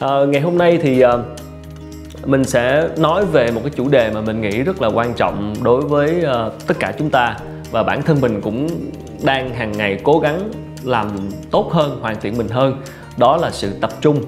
À, ngày hôm nay thì ờ, mình sẽ nói về một cái chủ đề mà mình nghĩ rất là quan trọng đối với ờ, tất cả chúng ta và bản thân mình cũng đang hàng ngày cố gắng làm tốt hơn, hoàn thiện mình hơn. Đó là sự tập trung.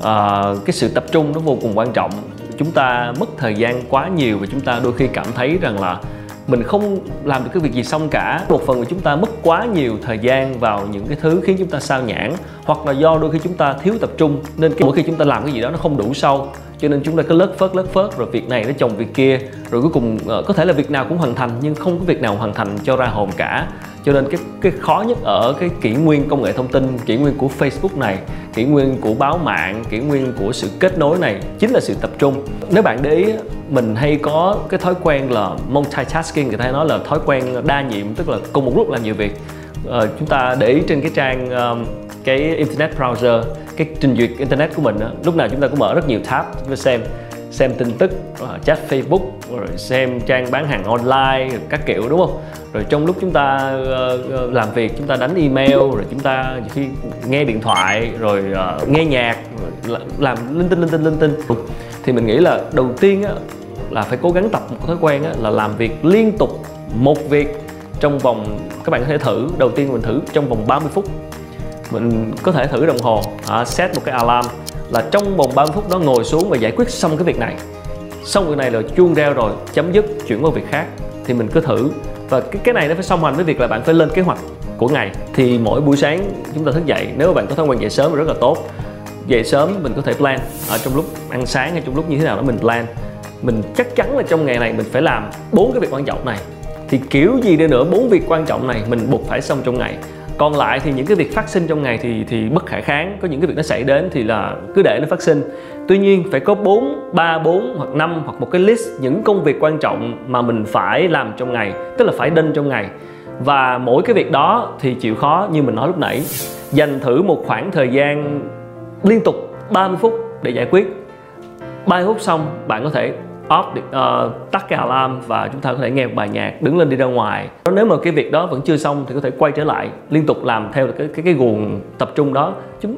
À, cái sự tập trung nó vô cùng quan trọng. Chúng ta mất thời gian quá nhiều và chúng ta đôi khi cảm thấy rằng là mình không làm được cái việc gì xong cả. Một phần là chúng ta mất quá nhiều thời gian vào những cái thứ khiến chúng ta sao nhãn hoặc là do đôi khi chúng ta thiếu tập trung, nên mỗi khi chúng ta làm cái gì đó nó không đủ sâu. Cho nên chúng ta cứ lất phớt lất phớt, rồi việc này nó chồng việc kia, rồi cuối cùng ờ, có thể là việc nào cũng hoàn thành, nhưng không có việc nào hoàn thành cho ra hồn cả cho nên cái cái khó nhất ở cái kỷ nguyên công nghệ thông tin kỷ nguyên của Facebook này kỷ nguyên của báo mạng kỷ nguyên của sự kết nối này chính là sự tập trung. Nếu bạn để ý mình hay có cái thói quen là multitasking người ta hay nói là thói quen đa nhiệm tức là cùng một lúc làm nhiều việc. À, chúng ta để ý trên cái trang um, cái internet browser cái trình duyệt internet của mình đó, lúc nào chúng ta cũng mở rất nhiều tab chúng ta xem xem tin tức uh, chat Facebook rồi xem trang bán hàng online các kiểu đúng không? Rồi trong lúc chúng ta uh, làm việc chúng ta đánh email rồi chúng ta khi nghe điện thoại rồi uh, nghe nhạc rồi làm linh tinh linh tinh linh tinh. Thì mình nghĩ là đầu tiên á, là phải cố gắng tập một thói quen á, là làm việc liên tục một việc trong vòng các bạn có thể thử đầu tiên mình thử trong vòng 30 phút. Mình có thể thử đồng hồ à, set một cái alarm là trong vòng 30 phút đó ngồi xuống và giải quyết xong cái việc này. Xong việc này rồi chuông reo rồi, chấm dứt, chuyển qua việc khác. Thì mình cứ thử. Và cái cái này nó phải song hành với việc là bạn phải lên kế hoạch của ngày. Thì mỗi buổi sáng chúng ta thức dậy, nếu mà bạn có thói quen dậy sớm thì rất là tốt. Dậy sớm mình có thể plan ở trong lúc ăn sáng hay trong lúc như thế nào đó mình plan. Mình chắc chắn là trong ngày này mình phải làm bốn cái việc quan trọng này. Thì kiểu gì đi nữa, bốn việc quan trọng này mình buộc phải xong trong ngày còn lại thì những cái việc phát sinh trong ngày thì thì bất khả kháng. Có những cái việc nó xảy đến thì là cứ để nó phát sinh. Tuy nhiên phải có 4, 3, 4 hoặc 5 hoặc một cái list những công việc quan trọng mà mình phải làm trong ngày tức là phải đinh trong ngày. Và mỗi cái việc đó thì chịu khó như mình nói lúc nãy. Dành thử một khoảng thời gian liên tục 30 phút để giải quyết. 30 phút xong bạn có thể off uh, tắt cái alarm và chúng ta có thể nghe một bài nhạc đứng lên đi ra ngoài. Nếu mà cái việc đó vẫn chưa xong thì có thể quay trở lại liên tục làm theo cái cái cái nguồn tập trung đó. Chúng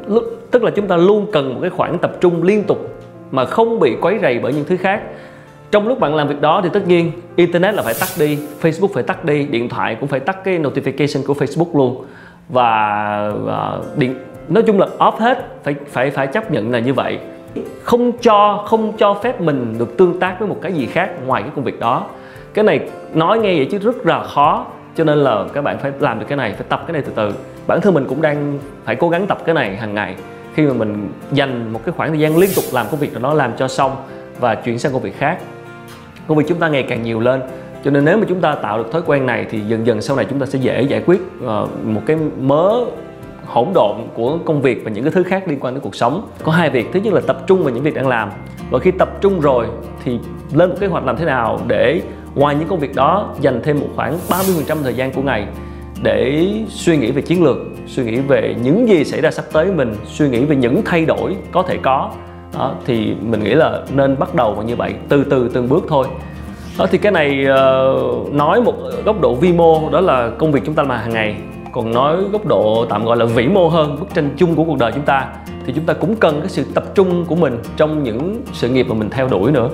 tức là chúng ta luôn cần một cái khoảng tập trung liên tục mà không bị quấy rầy bởi những thứ khác. Trong lúc bạn làm việc đó thì tất nhiên internet là phải tắt đi facebook phải tắt đi điện thoại cũng phải tắt cái notification của facebook luôn. Và uh, điện nói chung là off hết phải phải phải chấp nhận là như vậy không cho không cho phép mình được tương tác với một cái gì khác ngoài cái công việc đó. Cái này nói nghe vậy chứ rất là khó. Cho nên là các bạn phải làm được cái này, phải tập cái này từ từ. Bản thân mình cũng đang phải cố gắng tập cái này hàng ngày. Khi mà mình dành một cái khoảng thời gian liên tục làm công việc nào đó làm cho xong và chuyển sang công việc khác. Công việc chúng ta ngày càng nhiều lên. Cho nên nếu mà chúng ta tạo được thói quen này thì dần dần sau này chúng ta sẽ dễ giải quyết ờ, một cái mớ hỗn độn của công việc và những cái thứ khác liên quan đến cuộc sống. Có hai việc. Thứ nhất là tập trung vào những việc đang làm. Và khi tập trung rồi thì lên một kế hoạch làm thế nào để ngoài những công việc đó dành thêm một khoảng 30% thời gian của ngày để suy nghĩ về chiến lược suy nghĩ về những gì xảy ra sắp tới mình suy nghĩ về những thay đổi có thể có. Đó, thì mình nghĩ là nên bắt đầu như vậy từ từ từng bước thôi. Đó thì cái này uh, nói một góc độ vi mô đó là công việc chúng ta làm hàng ngày còn nói góc độ tạm gọi là vĩ mô hơn, bức tranh chung của cuộc đời chúng ta, thì chúng ta cũng cần cái sự tập trung của mình trong những sự nghiệp mà mình theo đuổi nữa.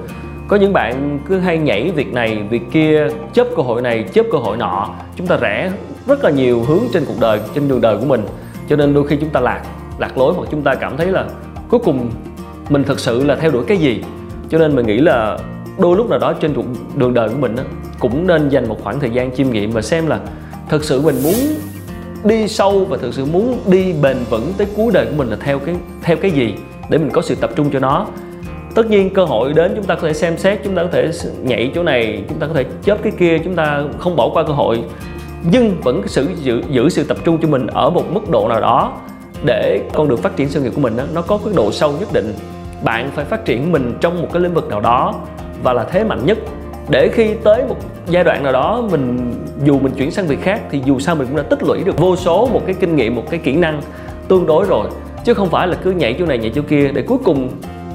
Có những bạn cứ hay nhảy việc này, việc kia, chớp cơ hội này, chớp cơ hội nọ, chúng ta rẽ rất là nhiều hướng trên cuộc đời, trên đường đời của mình. Cho nên đôi khi chúng ta lạc lạc lối hoặc chúng ta cảm thấy là cuối cùng mình thực sự là theo đuổi cái gì. Cho nên mình nghĩ là đôi lúc nào đó trên đường đời của mình cũng nên dành một khoảng thời gian chiêm nghiệm và xem là thực sự mình muốn đi sâu và thực sự muốn đi bền vững tới cuối đời của mình là theo cái theo cái gì để mình có sự tập trung cho nó. Tất nhiên cơ hội đến chúng ta có thể xem xét chúng ta có thể nhảy chỗ này chúng ta có thể chớp cái kia chúng ta không bỏ qua cơ hội. Nhưng vẫn sự giữ, giữ sự tập trung cho mình ở một mức độ nào đó để con đường phát triển sự nghiệp của mình đó, nó có cái độ sâu nhất định. Bạn phải phát triển mình trong một cái lĩnh vực nào đó và là thế mạnh nhất để khi tới một giai đoạn nào đó mình dù mình chuyển sang việc khác thì dù sao mình cũng đã tích lũy được vô số một cái kinh nghiệm một cái kỹ năng tương đối rồi. Chứ không phải là cứ nhảy chỗ này nhảy chỗ kia để cuối cùng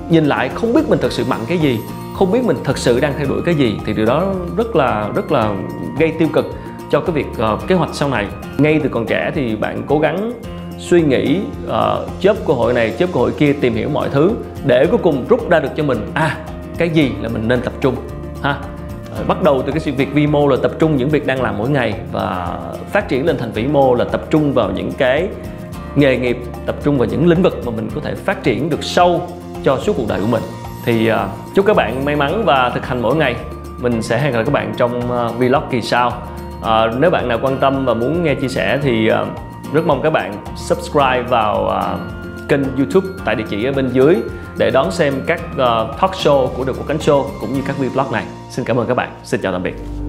nhìn lại không biết mình thật sự mạnh cái gì không biết mình thật sự đang theo đuổi cái gì thì điều đó rất là rất là gây tiêu cực cho cái việc uh, kế hoạch sau này. Ngay từ còn trẻ thì bạn cố gắng suy nghĩ uh, chớp cơ hội này chớp cơ hội kia tìm hiểu mọi thứ để cuối cùng rút ra được cho mình à cái gì là mình nên tập trung ha? Bắt đầu từ cái sự việc vi mô là tập trung những việc đang làm mỗi ngày và phát triển lên thành vĩ mô là tập trung vào những cái nghề nghiệp tập trung vào những lĩnh vực mà mình có thể phát triển được sâu cho suốt cuộc đời của mình. Thì uh, chúc các bạn may mắn và thực hành mỗi ngày. Mình sẽ hẹn gặp các bạn trong uh, vlog kỳ sau. Uh, nếu bạn nào quan tâm và muốn nghe chia sẻ thì uh, rất mong các bạn subscribe vào uh, kênh youtube tại địa chỉ ở bên dưới để đón xem các uh, talk show của được Quốc cánh show cũng như các vlog này. Xin cảm ơn các bạn. Xin chào tạm biệt.